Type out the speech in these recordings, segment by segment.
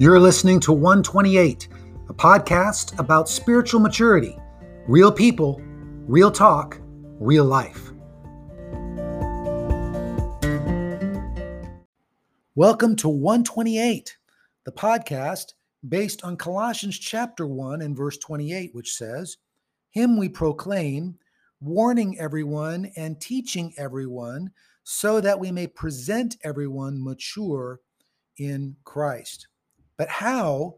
You're listening to 128, a podcast about spiritual maturity, real people, real talk, real life. Welcome to 128, the podcast based on Colossians chapter 1 and verse 28, which says, Him we proclaim, warning everyone and teaching everyone, so that we may present everyone mature in Christ. But how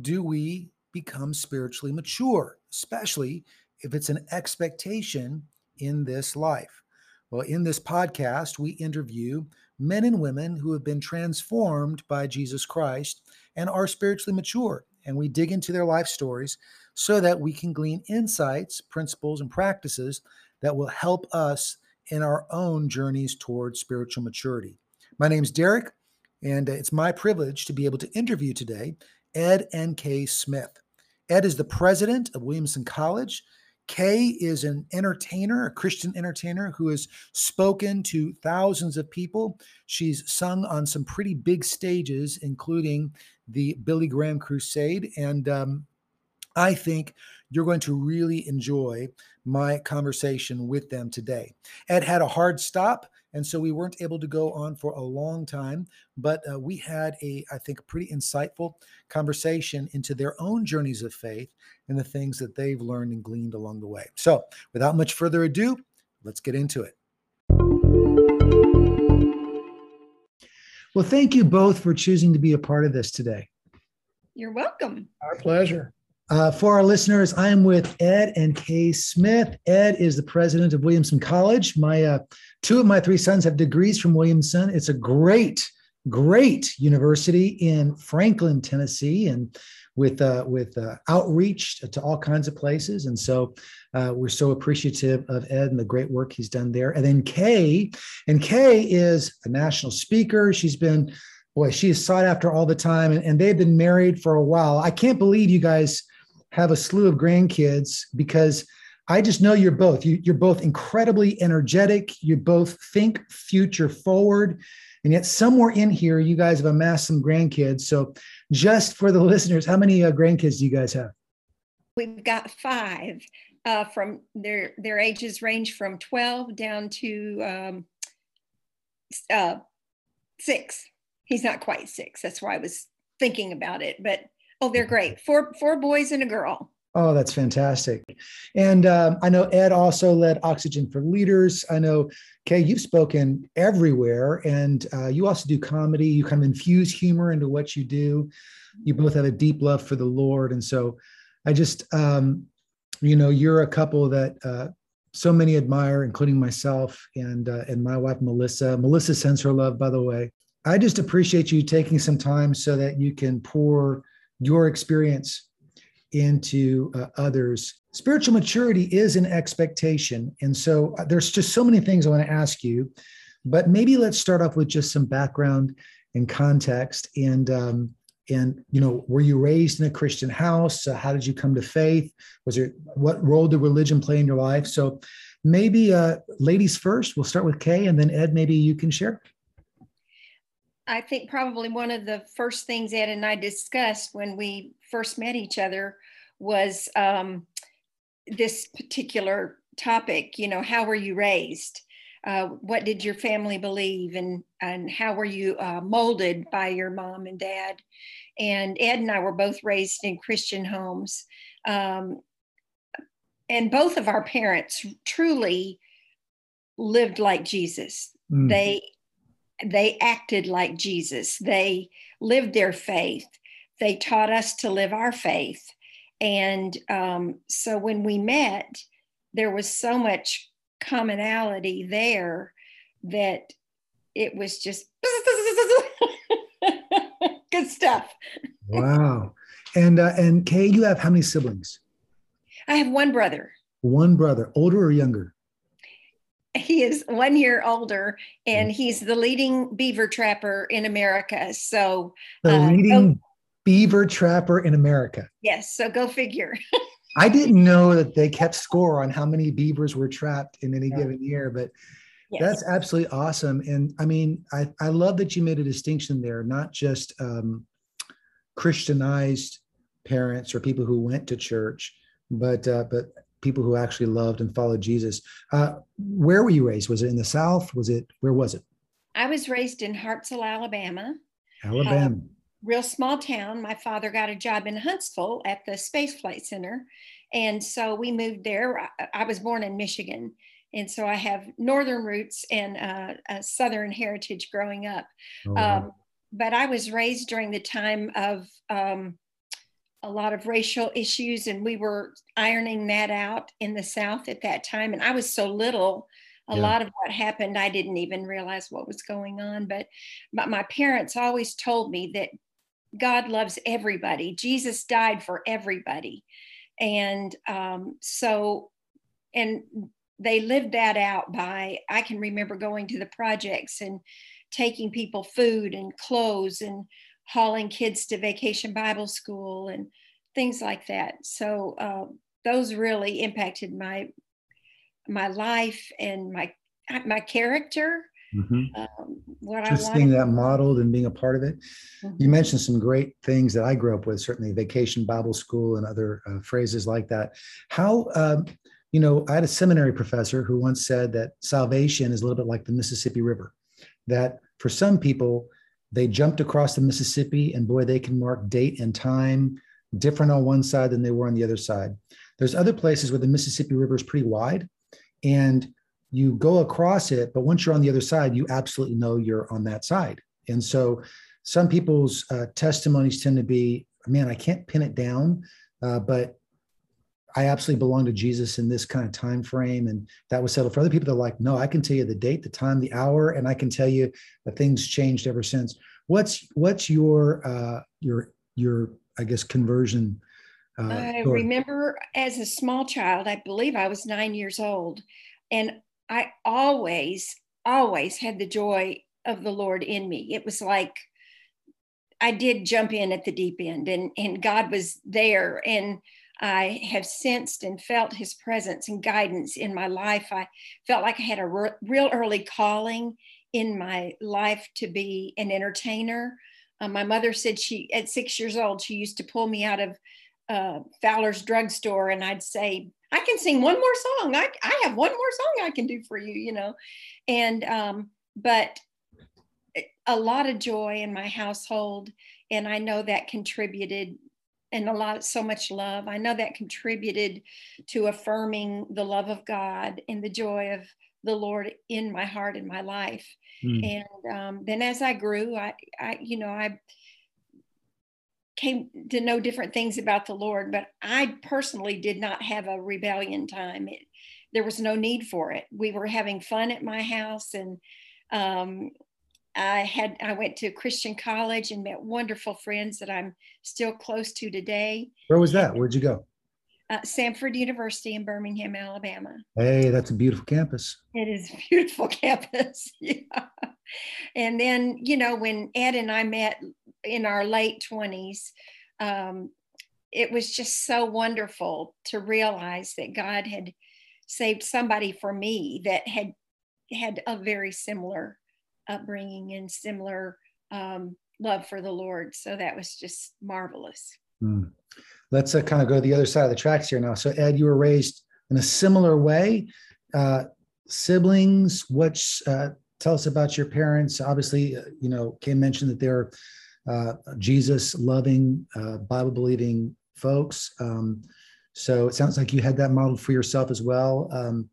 do we become spiritually mature, especially if it's an expectation in this life? Well, in this podcast, we interview men and women who have been transformed by Jesus Christ and are spiritually mature. And we dig into their life stories so that we can glean insights, principles, and practices that will help us in our own journeys towards spiritual maturity. My name is Derek. And it's my privilege to be able to interview today Ed and Kay Smith. Ed is the president of Williamson College. Kay is an entertainer, a Christian entertainer who has spoken to thousands of people. She's sung on some pretty big stages, including the Billy Graham Crusade. And um, I think you're going to really enjoy my conversation with them today. Ed had a hard stop and so we weren't able to go on for a long time, but uh, we had a, I think, pretty insightful conversation into their own journeys of faith and the things that they've learned and gleaned along the way. So without much further ado, let's get into it. Well, thank you both for choosing to be a part of this today. You're welcome. Our pleasure. Uh, for our listeners, I am with Ed and Kay Smith. Ed is the president of Williamson College. My uh, two of my three sons have degrees from Williamson. It's a great, great university in Franklin, Tennessee, and with uh, with uh, outreach to all kinds of places. And so uh, we're so appreciative of Ed and the great work he's done there. And then Kay, and Kay is a national speaker. She's been boy, she is sought after all the time, and, and they've been married for a while. I can't believe you guys have a slew of grandkids because I just know you're both. You, are both incredibly energetic. You both think future forward. And yet, somewhere in here, you guys have amassed some grandkids. So, just for the listeners, how many uh, grandkids do you guys have? We've got five. Uh, from their their ages range from 12 down to um, uh, six. He's not quite six. That's why I was thinking about it. But Oh, they're great. Four four boys and a girl. Oh, that's fantastic. And um, I know Ed also led Oxygen for Leaders. I know, Kay, you've spoken everywhere and uh, you also do comedy. You kind of infuse humor into what you do. You both have a deep love for the Lord. And so I just, um, you know, you're a couple that uh, so many admire, including myself and, uh, and my wife, Melissa. Melissa sends her love, by the way. I just appreciate you taking some time so that you can pour your experience into uh, others. Spiritual maturity is an expectation. And so uh, there's just so many things I want to ask you, but maybe let's start off with just some background and context. And, um, and you know, were you raised in a Christian house? Uh, how did you come to faith? Was there what role did religion play in your life? So maybe uh, ladies first. We'll start with Kay, and then Ed. Maybe you can share. I think probably one of the first things Ed and I discussed when we first met each other was um, this particular topic. You know, how were you raised? Uh, what did your family believe, and and how were you uh, molded by your mom and dad? And Ed and I were both raised in Christian homes, um, and both of our parents truly lived like Jesus. Mm. They they acted like Jesus. They lived their faith. They taught us to live our faith. And um, so when we met, there was so much commonality there that it was just good stuff. wow. And uh, and Kay, you have how many siblings? I have one brother. One brother, older or younger? He is one year older and he's the leading beaver trapper in America. So the uh, leading go, beaver trapper in America. Yes. So go figure. I didn't know that they kept score on how many beavers were trapped in any yeah. given year, but yes. that's absolutely awesome. And I mean, I, I love that you made a distinction there, not just um, Christianized parents or people who went to church, but uh, but people who actually loved and followed Jesus. Uh, where were you raised? Was it in the South? Was it where was it? I was raised in Hartselle, Alabama. Alabama. Uh, real small town. My father got a job in Huntsville at the Space Flight Center. And so we moved there. I, I was born in Michigan. And so I have northern roots and uh, a southern heritage growing up. Oh, wow. um, but I was raised during the time of um, a lot of racial issues, and we were ironing that out in the South at that time. And I was so little, a yeah. lot of what happened, I didn't even realize what was going on. But, but my parents always told me that God loves everybody, Jesus died for everybody. And um, so, and they lived that out by, I can remember going to the projects and taking people food and clothes and hauling kids to vacation Bible school and things like that. So uh, those really impacted my my life and my my character. Mm-hmm. Um, what Just I seeing that modeled and being a part of it. Mm-hmm. You mentioned some great things that I grew up with, certainly vacation Bible school and other uh, phrases like that. How, um, you know, I had a seminary professor who once said that salvation is a little bit like the Mississippi River, that for some people, they jumped across the Mississippi and boy, they can mark date and time different on one side than they were on the other side. There's other places where the Mississippi River is pretty wide and you go across it, but once you're on the other side, you absolutely know you're on that side. And so some people's uh, testimonies tend to be, man, I can't pin it down, uh, but I absolutely belong to Jesus in this kind of time frame, and that was settled. For other people, they're like, no, I can tell you the date, the time, the hour, and I can tell you that things changed ever since. What's what's your uh, your your I guess conversion? Uh, I story? remember as a small child, I believe I was nine years old, and I always always had the joy of the Lord in me. It was like I did jump in at the deep end, and and God was there and I have sensed and felt his presence and guidance in my life. I felt like I had a re- real early calling in my life to be an entertainer. Uh, my mother said she, at six years old, she used to pull me out of uh, Fowler's drugstore and I'd say, I can sing one more song. I, I have one more song I can do for you, you know. And, um, but a lot of joy in my household. And I know that contributed and a lot so much love. I know that contributed to affirming the love of god and the joy of the lord in my heart and my life. Mm. and um, then as i grew I, I you know i came to know different things about the lord but i personally did not have a rebellion time. It, there was no need for it. We were having fun at my house and um, I had I went to Christian college and met wonderful friends that I'm still close to today. Where was that? Where'd you go? Uh, Samford University in Birmingham, Alabama. Hey, that's a beautiful campus. It is a beautiful campus. yeah. And then, you know, when Ed and I met in our late 20s, um, it was just so wonderful to realize that God had saved somebody for me that had had a very similar upbringing and similar um, love for the Lord. So that was just marvelous. Mm. Let's uh, kind of go to the other side of the tracks here now. So, Ed, you were raised in a similar way. Uh, siblings, which uh, tell us about your parents. Obviously, uh, you know, Kay mentioned that they're uh, Jesus loving, uh, Bible believing folks. Um, so it sounds like you had that modeled for yourself as well. Um,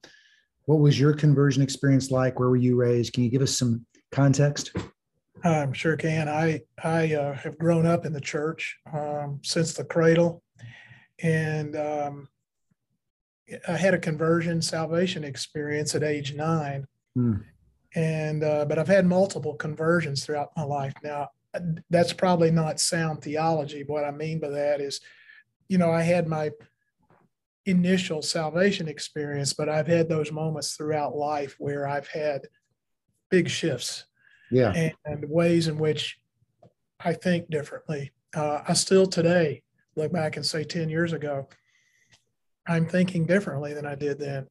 what was your conversion experience like? Where were you raised? Can you give us some context? I'm sure can. I I uh, have grown up in the church um, since the cradle, and um, I had a conversion salvation experience at age nine, hmm. and uh, but I've had multiple conversions throughout my life. Now that's probably not sound theology. What I mean by that is, you know, I had my initial salvation experience, but I've had those moments throughout life where I've had big shifts yeah and ways in which i think differently uh, i still today look back and say 10 years ago i'm thinking differently than i did then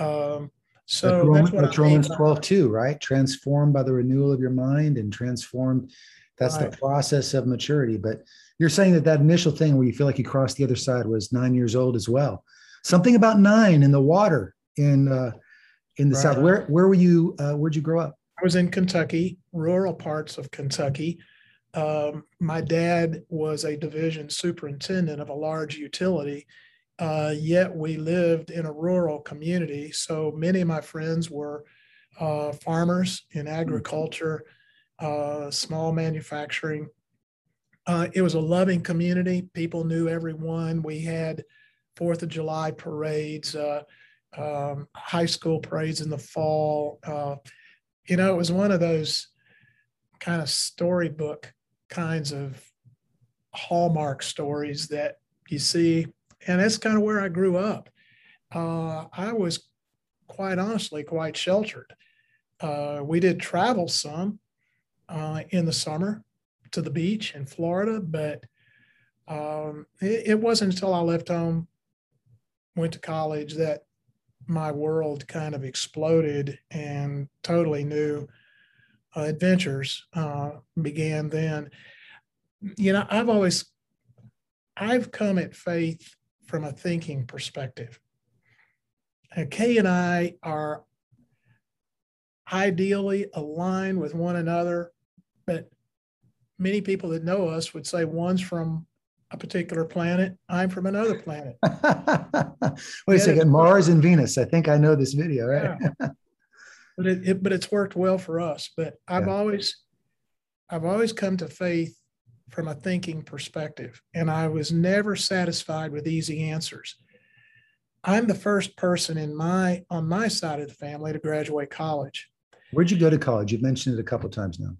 um, so that's, that's what that's romans 12 too right transformed by the renewal of your mind and transformed That's Right. the process of maturity. But you're saying that that initial thing where you feel like you crossed the other side was nine years old as well. Something about nine in the water in uh, in the Right. south. Where where were you? Uh, where'd you grow up? I was in Kentucky, rural parts of Kentucky. Um, my dad was a division superintendent of a large utility, uh, yet we lived in a rural community. So many of my friends were uh, farmers in agriculture, uh, small manufacturing. Uh, it was a loving community. People knew everyone. We had Fourth of July parades, uh, um, high school parades in the fall. Uh, you know, it was one of those kind of storybook kinds of hallmark stories that you see. And that's kind of where I grew up. Uh, I was quite honestly quite sheltered. Uh, we did travel some uh, in the summer to the beach in Florida, but um, it, it wasn't until I left home, went to college, that my world kind of exploded and totally new uh, adventures uh, began then. You know, I've always, I've come at faith from a thinking perspective. And Kay and I are ideally aligned with one another, but many people that know us would say one's from a particular planet, I'm from another planet. Wait a second. Mars and Venus. I think I know this video, right? Yeah. but it, it but it's worked well for us. But I've Yeah. always I've always come to faith from a thinking perspective, and I was never satisfied with easy answers. I'm the first person in my on my side of the family to graduate college. Where'd you go to college? You've mentioned it a couple times now.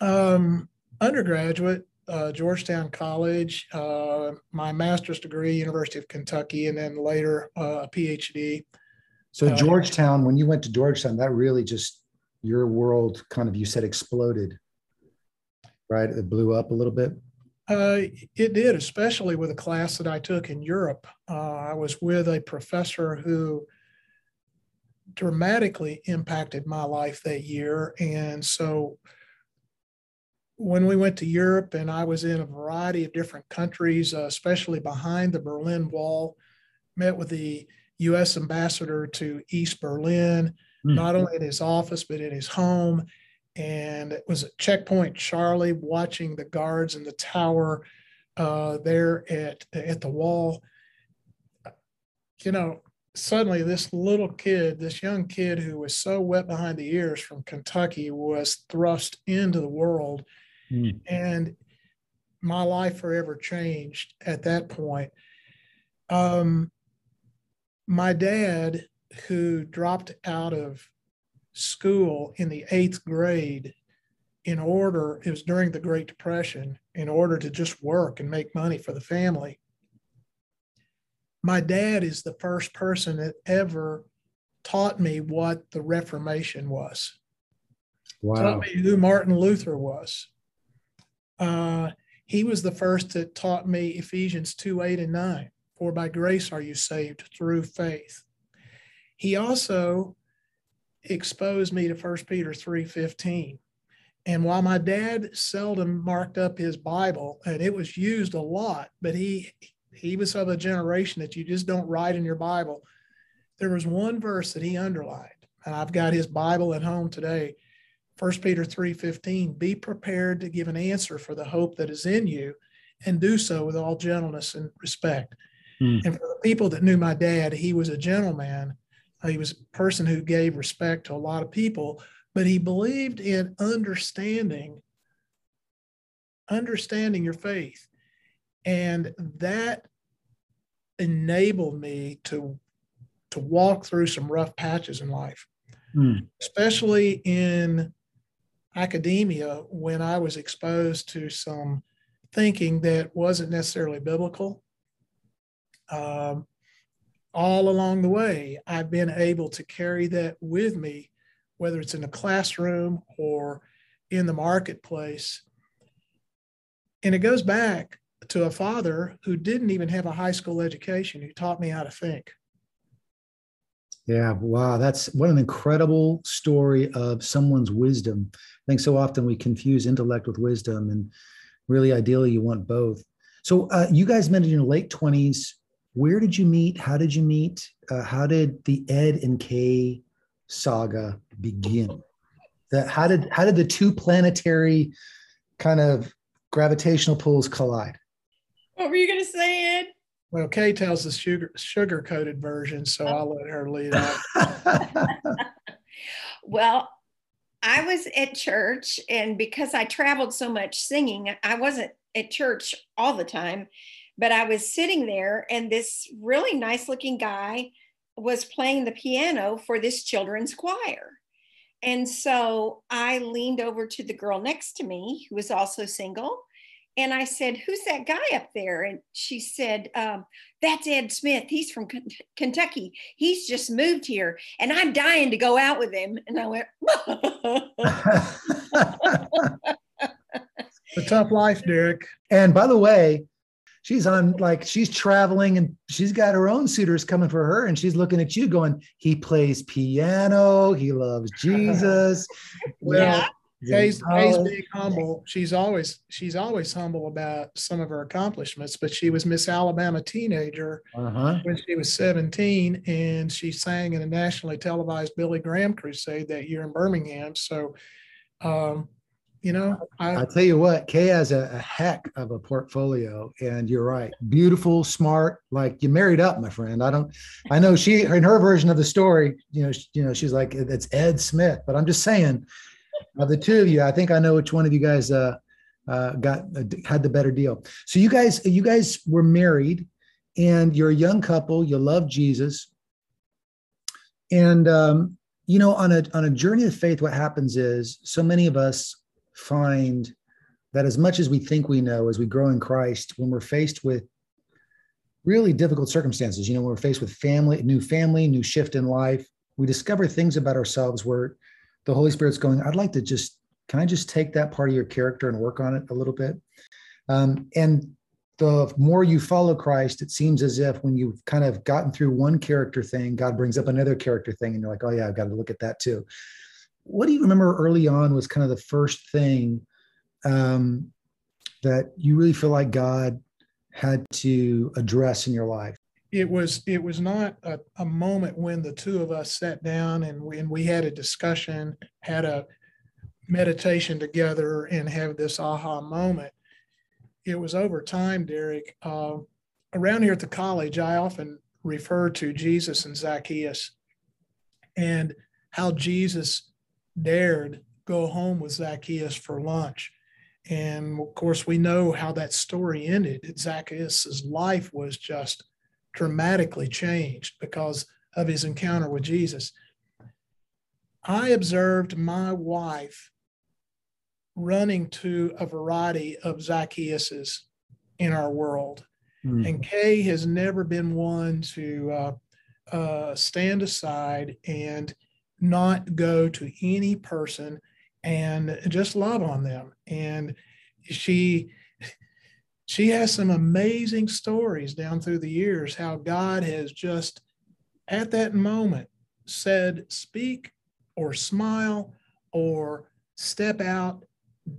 Um, undergraduate, uh, Georgetown College, uh, my master's degree, University of Kentucky, and then later uh, a PhD. So Uh, Georgetown, when you went to Georgetown, that really just your world kind of you said exploded, right? It blew up a little bit. Uh, it did, especially with a class that I took in Europe. Uh, I was with a professor who dramatically impacted my life that year. And so when we went to Europe and I was in a variety of different countries, uh, especially behind the Berlin Wall, met with the US ambassador to East Berlin, Hmm. not only in his office, but in his home. And it was at Checkpoint Charlie watching the guards in the tower uh, there at, at the wall. You know, suddenly this little kid, this young kid who was so wet behind the ears from Kentucky was thrust into the world. Hmm. And my life forever changed at that point. Um, my dad, who dropped out of school in the eighth grade in order, it was during the Great Depression, in order to just work and make money for the family. My dad is the first person that ever taught me what the Reformation was Wow. taught me who Martin Luther was. Uh, he was the first that taught me Ephesians 2 8 and 9. For by grace are you saved through faith. He also exposed me to 1 Peter 3 15. And while my dad seldom marked up his Bible, and it was used a lot, but he he was of a generation that you just don't write in your Bible. There was one verse that he underlined, and I've got his Bible at home today. 1 Peter 3:15 be prepared to give an answer for the hope that is in you and do so with all gentleness and respect. Hmm. And for the people that knew my dad, he was a gentleman. Uh, He was a person who gave respect to a lot of people, but he believed in understanding understanding your faith. And that enabled me to to walk through some rough patches in life Hmm. especially in academia when I was exposed to some thinking that wasn't necessarily biblical. Um, all along the way, I've been able to carry that with me, whether it's in the classroom or in the marketplace. And it goes back to a father who didn't even have a high school education who taught me how to think. Yeah, wow, that's what an incredible story of someone's wisdom. I think so often we confuse intellect with wisdom, and really, ideally, you want both. So, uh, you guys met in your late twenties. Where did you meet? How did you meet? Uh, how did the Ed and Kay saga begin? That how did how did the two planetary kind of gravitational pulls collide? What were you going to say, Ed? Well, Kay tells the sugar sugar coated version, so oh. I'll let her lead off. well, I was at church, and because I traveled so much singing, I wasn't at church all the time, but I was sitting there, and this really nice looking guy was playing the piano for this children's choir. And so I leaned over to the girl next to me, who was also single, and I said, Who's that guy up there? And she said, um, That's Ed Smith. He's from K- Kentucky. He's just moved here and I'm dying to go out with him. And I went, The tough life, Derek. And by the way, she's on like she's traveling and she's got her own suitors coming for her and she's looking at you going he plays piano he loves jesus well, yeah Kay's, Kay's being humble. She's always she's always humble about some of her accomplishments, but she was Miss Alabama teenager uh-huh. when she was 17, and she sang in a nationally televised Billy Graham crusade that year in Birmingham. So, um, you know, I, will tell you what, Kay has a, a, heck of a portfolio, and you're right, beautiful, smart. Like you married up, my friend. I don't, I know she in her version of the story. You know, she, you know, she's like it's Ed Smith, but I'm just saying of the two of you, I think I know which one of you guys uh, uh, got uh, had the better deal. So you guys, you guys were married, and you're a young couple. You love Jesus, and um, you know, on a on a journey of faith, what happens is so many of us find that as much as we think we know, as we grow in Christ, when we're faced with really difficult circumstances, you know, when we're faced with family, new family, new shift in life, we discover things about ourselves where the Holy Spirit's going, I'd like to just, can I just take that part of your character and work on it a little bit? Um, and the more you follow Christ, it seems as if when you've kind of gotten through one character thing, God brings up another character thing, and you're like, oh, yeah, I've got to look at that too. What do you remember early on was kind of the first thing um, that you really feel like God had to address in your life? It was it was not a, a, moment when the two of us sat down and we, and we had a discussion, had a meditation together, and have this aha moment. It was over time, Derek. Uh, around here at the college, I often refer to Jesus and Zacchaeus, and how Jesus dared go home with Zacchaeus for lunch. And of course, we know how that story ended. Zacchaeus' life was just dramatically changed because of his encounter with Jesus. I observed my wife running to a variety of Zacchaeuses in our world. Mm. And Kay has never been one to uh, uh, stand aside and not go to any person and just love on them. And she she has some amazing stories down through the years how God has just at that moment said, speak or smile or step out,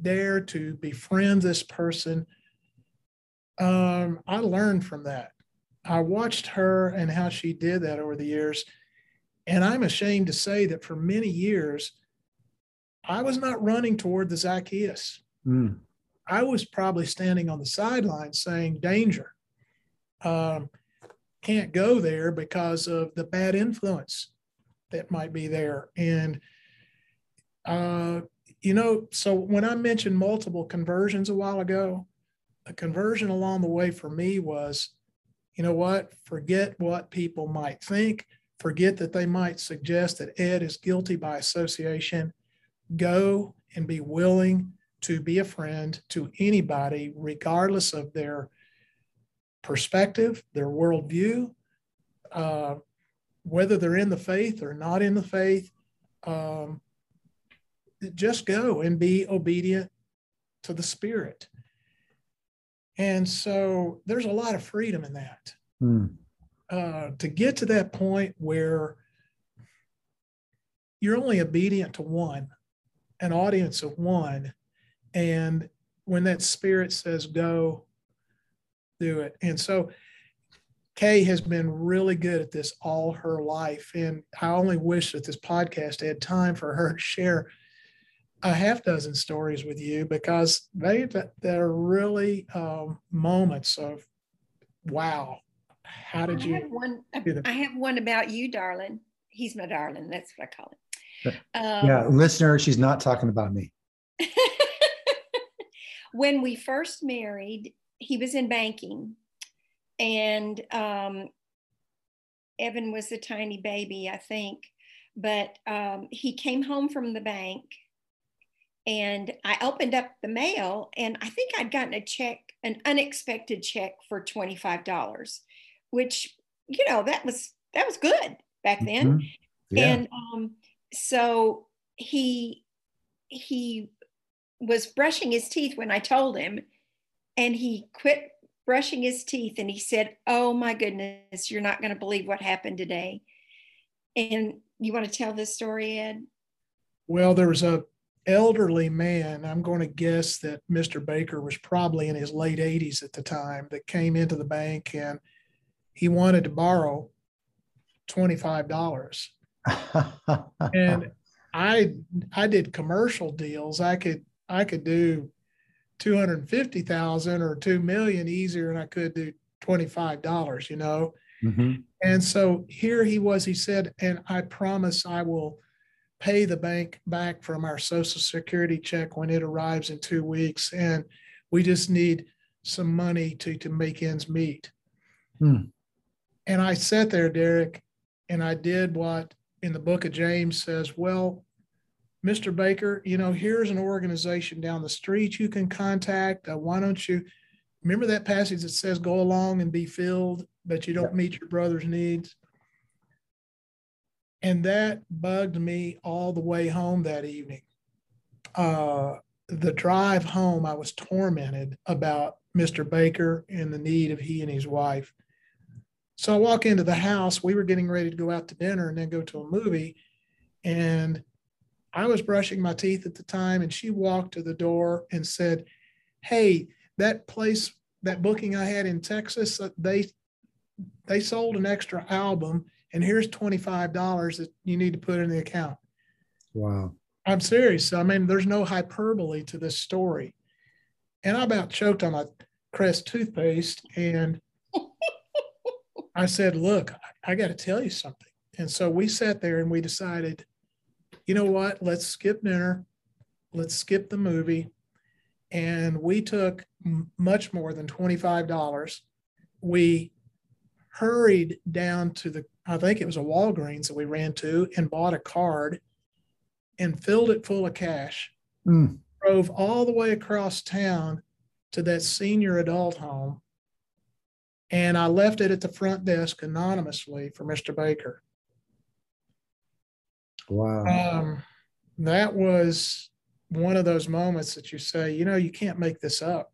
dare to befriend this person. Um, I learned from that. I watched her and how she did that over the years. And I'm ashamed to say that for many years, I was not running toward the Zacchaeus. Mm. I was probably standing on the sidelines saying, danger. Um, can't go there because of the bad influence that might be there. And, uh, you know, so when I mentioned multiple conversions a while ago, a conversion along the way for me was, you know what, forget what people might think, forget that they might suggest that Ed is guilty by association. Go and be willing to be a friend to anybody, regardless of their perspective, their worldview, uh, whether they're in the faith or not in the faith. Um, just go and be obedient to the Spirit. And so there's a lot of freedom in that. Mm. Uh, to get to that point where you're only obedient to one, an audience of one. And when that spirit says go, do it. And so Kay has been really good at this all her life. And I only wish that this podcast had time for her to share a half dozen stories with you because they they're really um, moments of wow. How did I you? Have one, I have one about you, darling. He's my darling. That's what I call him. Um, yeah, listener, she's not talking about me. when we first married, he was in banking and um, Evan was a tiny baby, I think. But um, he came home from the bank, and I opened up the mail, and I think I'd gotten a check, an unexpected check for twenty five dollars, which you know that was that was good back then. Mm-hmm. Yeah. And um, so he he was brushing his teeth when I told him, and he quit brushing his teeth and he said, Oh my goodness, you're not going to believe what happened today. And you want to tell this story, Ed? Well, there was a elderly man, I'm going to guess that Mr. Baker was probably in his late 80s at the time, that came into the bank and he wanted to borrow $25. and I I did commercial deals. I could I could do 250,000 or 2 million easier than I could do $25, you know? Mm-hmm. And so here he was, he said, and I promise I will pay the bank back from our social security check when it arrives in two weeks. And we just need some money to, to make ends meet. Hmm. And I sat there, Derek, and I did what in the book of James says, well, Mr. Baker, you know, here's an organization down the street you can contact. Uh, why don't you remember that passage that says, go along and be filled, but you don't meet your brother's needs? And that bugged me all the way home that evening. Uh, the drive home, I was tormented about Mr. Baker and the need of he and his wife. So I walk into the house. We were getting ready to go out to dinner and then go to a movie. And I was brushing my teeth at the time, and she walked to the door and said, "Hey, that place, that booking I had in Texas, uh, they they sold an extra album, and here's twenty five dollars that you need to put in the account." Wow. I'm serious. I mean, there's no hyperbole to this story. And I about choked on my Crest toothpaste, and I said, "Look, I got to tell you something." And so we sat there and we decided you know what? Let's skip dinner. Let's skip the movie. And we took m- much more than $25. We hurried down to the, I think it was a Walgreens that we ran to and bought a card and filled it full of cash. Mm. Drove all the way across town to that senior adult home. And I left it at the front desk anonymously for Mr. Baker. Wow. Um, that was one of those moments that you say, you know, you can't make this up.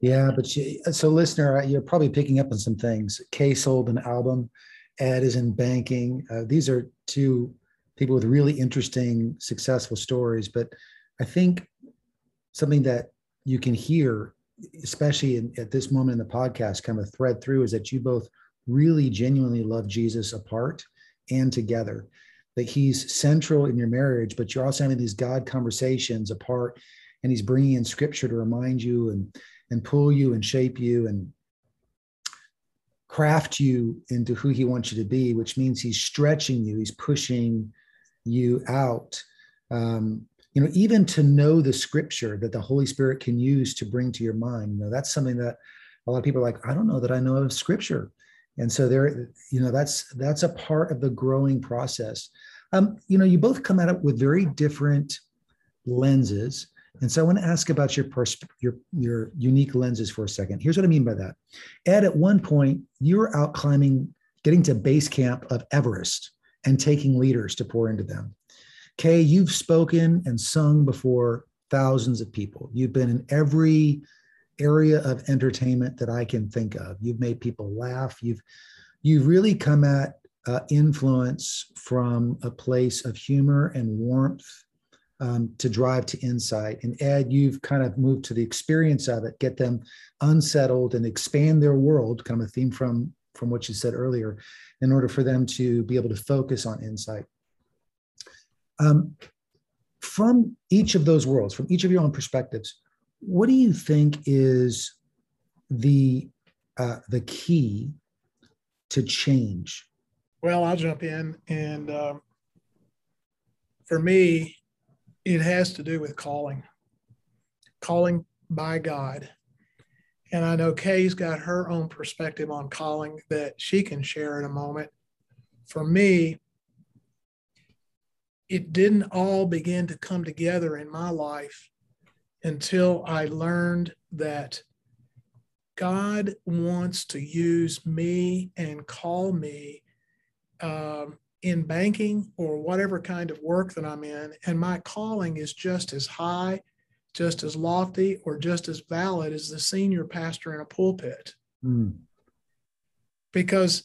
Yeah, but you, so listener, you're probably picking up on some things. Kay sold an album. Ed is in banking. Uh, these are two people with really interesting, successful stories. But I think something that you can hear, especially in, at this moment in the podcast, kind of thread through, is that you both really genuinely love Jesus apart and together that he's central in your marriage, but you're also having these God conversations apart, and he's bringing in scripture to remind you and and pull you and shape you and craft you into who he wants you to be, which means he's stretching you, he's pushing you out. Um, you know, even to know the scripture that the Holy Spirit can use to bring to your mind. You know, that's something that a lot of people are like, I don't know that I know of scripture and so there you know that's that's a part of the growing process. Um, you know you both come at it with very different lenses. And so i want to ask about your pers- your your unique lenses for a second. Here's what i mean by that. Ed at one point you were out climbing getting to base camp of everest and taking leaders to pour into them. Kay you've spoken and sung before thousands of people. You've been in every area of entertainment that I can think of. You've made people laugh. You've you've really come at uh, influence from a place of humor and warmth um, to drive to insight. And Ed, you've kind of moved to the experience of it, get them unsettled and expand their world, kind of a theme from from what you said earlier, in order for them to be able to focus on insight. Um, from each of those worlds, from each of your own perspectives, what do you think is the uh, the key to change? Well, I'll jump in, and um, for me, it has to do with calling, calling by God. And I know Kay's got her own perspective on calling that she can share in a moment. For me, it didn't all begin to come together in my life until I learned that God wants to use me and call me um, in banking or whatever kind of work that I'm in, and my calling is just as high, just as lofty, or just as valid as the senior pastor in a pulpit. Mm. Because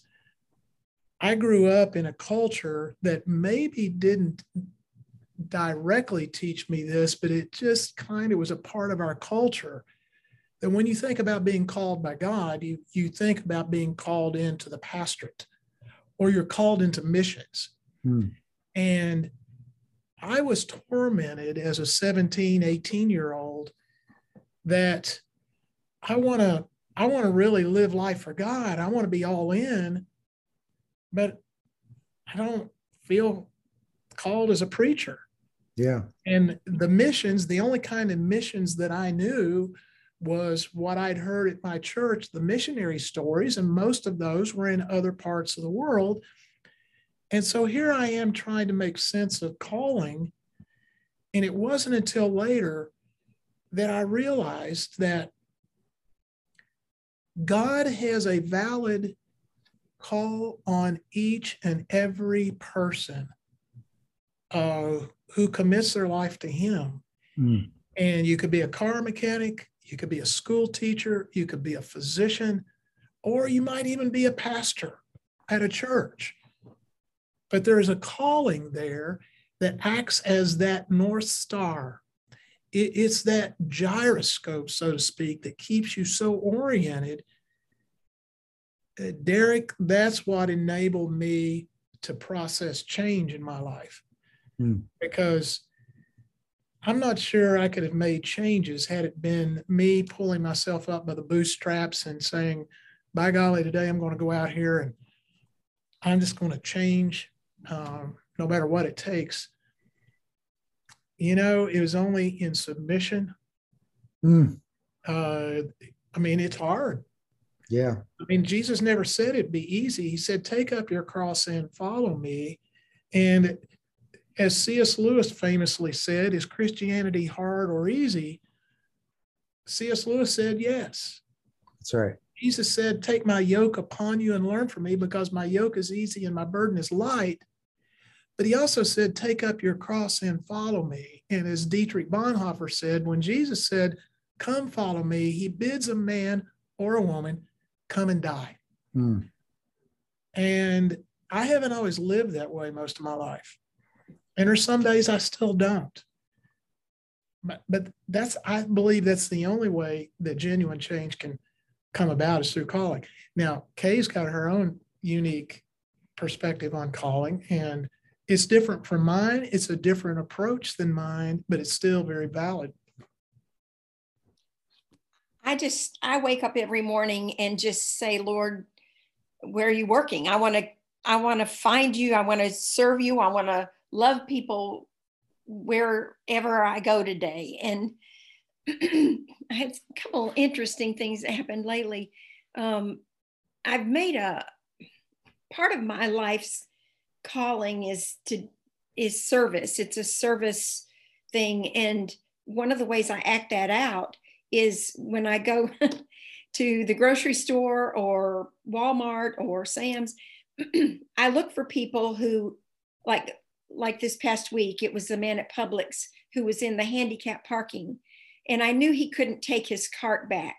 I grew up in a culture that maybe didn't directly teach me this, but it just kind of was a part of our culture. That when you think about being called by God, you, you think about being called into the pastorate or you're called into missions. Hmm. And I was tormented as a 17, 18 year old that I want to I want to really live life for God. I want to be all in, but I don't feel called as a preacher. Yeah. And the missions, the only kind of missions that I knew was what I'd heard at my church, the missionary stories, and most of those were in other parts of the world. And so here I am trying to make sense of calling. And it wasn't until later that I realized that God has a valid call on each and every person uh, who commits their life to Him. Mm. And you could be a car mechanic, you could be a school teacher, you could be a physician, or you might even be a pastor at a church. But there is a calling there that acts as that North Star. It, it's that gyroscope, so to speak, that keeps you so oriented. Uh, Derek, that's what enabled me to process change in my life. Mm. Because I'm not sure I could have made changes had it been me pulling myself up by the bootstraps and saying, by golly, today I'm going to go out here and I'm just going to change um, no matter what it takes. You know, it was only in submission. Mm. Uh, I mean, it's hard. Yeah. I mean, Jesus never said it'd be easy. He said, take up your cross and follow me. And as C.S. Lewis famously said, is Christianity hard or easy? C.S. Lewis said, yes. That's right. Jesus said, Take my yoke upon you and learn from me because my yoke is easy and my burden is light. But he also said, Take up your cross and follow me. And as Dietrich Bonhoeffer said, when Jesus said, Come follow me, he bids a man or a woman come and die. Mm. And I haven't always lived that way most of my life. And there's some days I still don't. But, but that's, I believe that's the only way that genuine change can come about is through calling. Now, Kay's got her own unique perspective on calling, and it's different from mine. It's a different approach than mine, but it's still very valid. I just I wake up every morning and just say, Lord, where are you working? I want to I want to find you. I want to serve you. I want to love people wherever I go today. And I had a couple interesting things that happened lately. Um, I've made a part of my life's calling is to is service it's a service thing and one of the ways i act that out is when i go to the grocery store or walmart or sam's i look for people who like like this past week it was the man at publix who was in the handicap parking and i knew he couldn't take his cart back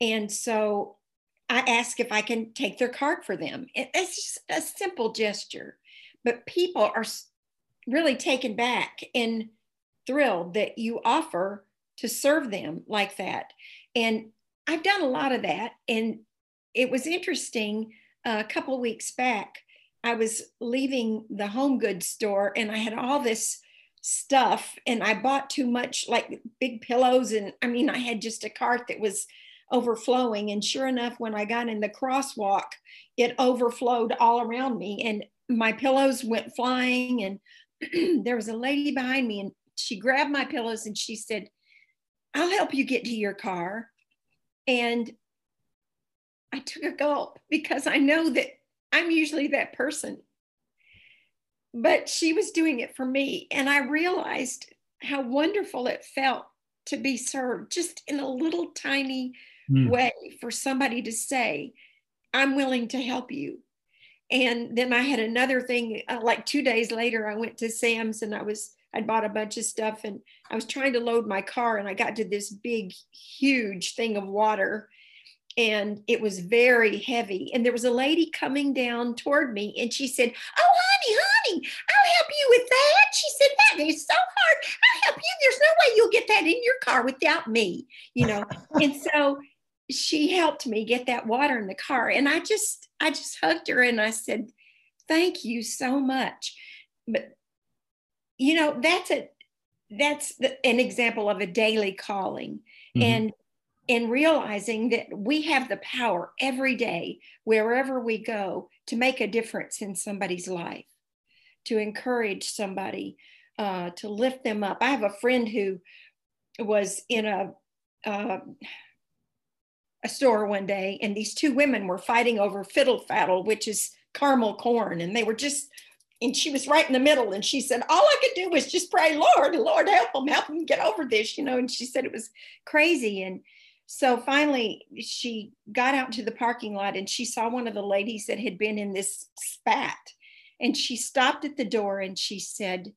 and so I asked if I can take their cart for them. It's just a simple gesture, but people are really taken back and thrilled that you offer to serve them like that. And I've done a lot of that. And it was interesting uh, a couple of weeks back. I was leaving the home goods store and I had all this stuff and I bought too much, like big pillows. And I mean, I had just a cart that was overflowing. And sure enough, when I got in the crosswalk, it overflowed all around me and my pillows went flying. And there was a lady behind me and she grabbed my pillows and she said, I'll help you get to your car. And I took a gulp because I know that I'm usually that person. But she was doing it for me. And I realized how wonderful it felt to be served just in a little tiny mm. way for somebody to say, I'm willing to help you. And then I had another thing, uh, like two days later, I went to Sam's and I was, I'd bought a bunch of stuff and I was trying to load my car and I got to this big, huge thing of water and it was very heavy. And there was a lady coming down toward me and she said, Oh, honey, honey, I'll help you with that. She said, That is so hard. I'll help you. There's no way you'll get that in your car without me, you know. and so she helped me get that water in the car and i just i just hugged her and i said thank you so much but you know that's a that's the, an example of a daily calling mm-hmm. and and realizing that we have the power every day wherever we go to make a difference in somebody's life to encourage somebody uh, to lift them up i have a friend who was in a uh, a store one day and these two women were fighting over fiddle faddle, which is caramel corn. And they were just, and she was right in the middle. And she said, All I could do was just pray, Lord, Lord, help them, help them get over this, you know. And she said it was crazy. And so finally, she got out to the parking lot and she saw one of the ladies that had been in this spat. And she stopped at the door and she said,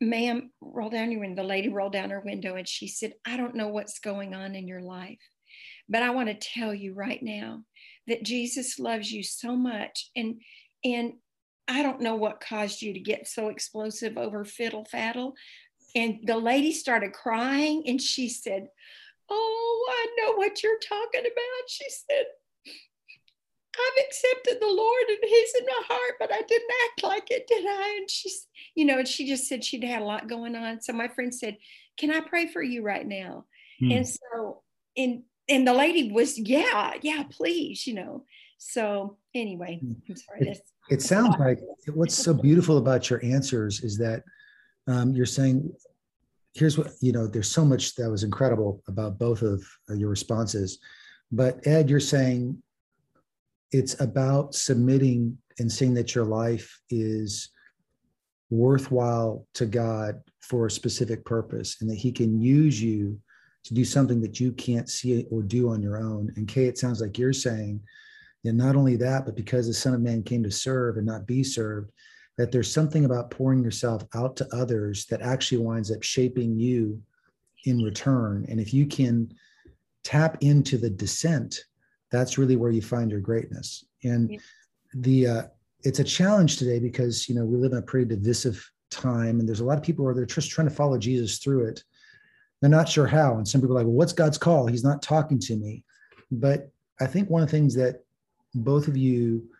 Ma'am, roll down your window. The lady rolled down her window and she said, I don't know what's going on in your life but I want to tell you right now that Jesus loves you so much. And and I don't know what caused you to get so explosive over fiddle faddle. And the lady started crying and she said, Oh, I know what you're talking about. She said, I've accepted the Lord and He's in my heart, but I didn't act like it, did I? And she's, you know, and she just said she'd had a lot going on. So my friend said, Can I pray for you right now? Hmm. And so and and the lady was, yeah, yeah, please, you know. So anyway, hmm. I'm sorry. It, it sounds like what's so beautiful about your answers is that um, you're saying, here's what, you know, there's so much that was incredible about both of uh, your responses. But Ed, you're saying it's about submitting and seeing that your life is worthwhile to God for a specific purpose and that He can use you to do something that you can't see or do on your own. And Kay, it sounds like you're saying that not only that, but because the Son of Man came to serve and not be served, that there's something about pouring yourself out to others that actually winds up shaping you in return. And if you can tap into the descent, that's really where you find your greatness. And the uh, it's a challenge today because you know we live in a pretty divisive time, and there's a lot of people who are just trying to follow Jesus through it they're not sure how. And some people are like, well, what's God's call? He's not talking to me. But I think one of the things that both of you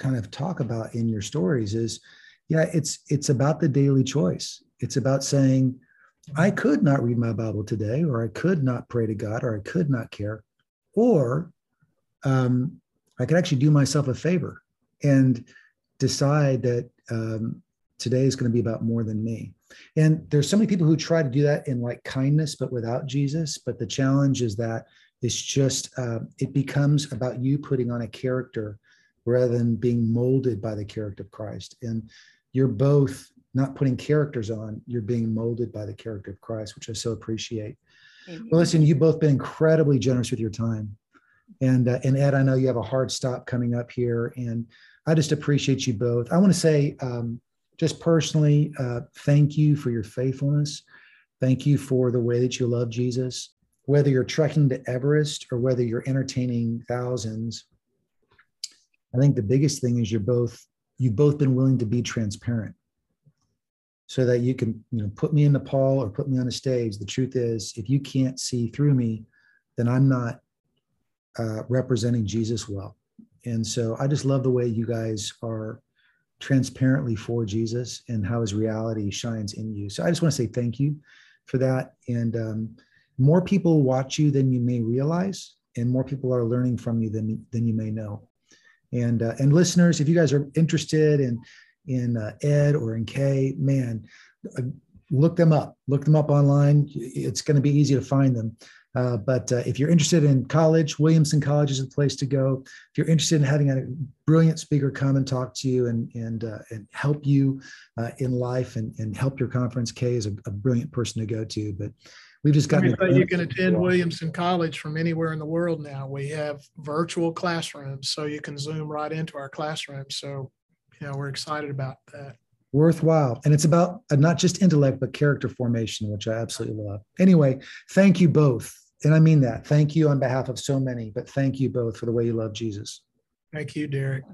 kind of talk about in your stories is, yeah, it's it's about the daily choice. It's about saying, I could not read my Bible today, or I could not pray to God, or I could not care, or um, I could actually do myself a favor and decide that um, today is going to be about more than me. And there's so many people who try to do that in like kindness, but without Jesus. But the challenge is that it's just, uh, it becomes about you putting on a character rather than being molded by the character of Christ. And you're both not putting characters on, you're being molded by the character of Christ, which I so appreciate. Amen. Well, listen, you've both been incredibly generous with your time. And, uh, and Ed, I know you have a hard stop coming up here. And I just appreciate you both. I want to say, um, just personally, uh, thank you for your faithfulness. Thank you for the way that you love Jesus. whether you're trekking to Everest or whether you're entertaining thousands, I think the biggest thing is you're both you've both been willing to be transparent so that you can you know put me in the Nepal or put me on a stage. The truth is, if you can't see through me, then I'm not uh, representing Jesus well. And so I just love the way you guys are transparently for Jesus and how his reality shines in you. So I just want to say thank you for that. And um, more people watch you than you may realize, and more people are learning from you than, than you may know. And uh, and listeners, if you guys are interested in in uh, Ed or in Kay, man, uh, look them up. Look them up online. It's going to be easy to find them. Uh, but uh, if you're interested in college, Williamson College is the place to go. If you're interested in having a brilliant speaker come and talk to you and and uh, and help you uh, in life and, and help your conference, Kay is a, a brilliant person to go to. But we've just got. You can attend Williamson College from anywhere in the world now. We have virtual classrooms, so you can zoom right into our classroom. So, you know, we're excited about that worthwhile. And it's about uh, not just intellect, but character formation, which I absolutely love. Anyway, thank you both. And I mean that. Thank you on behalf of so many, but thank you both for the way you love Jesus. Thank you, Derek.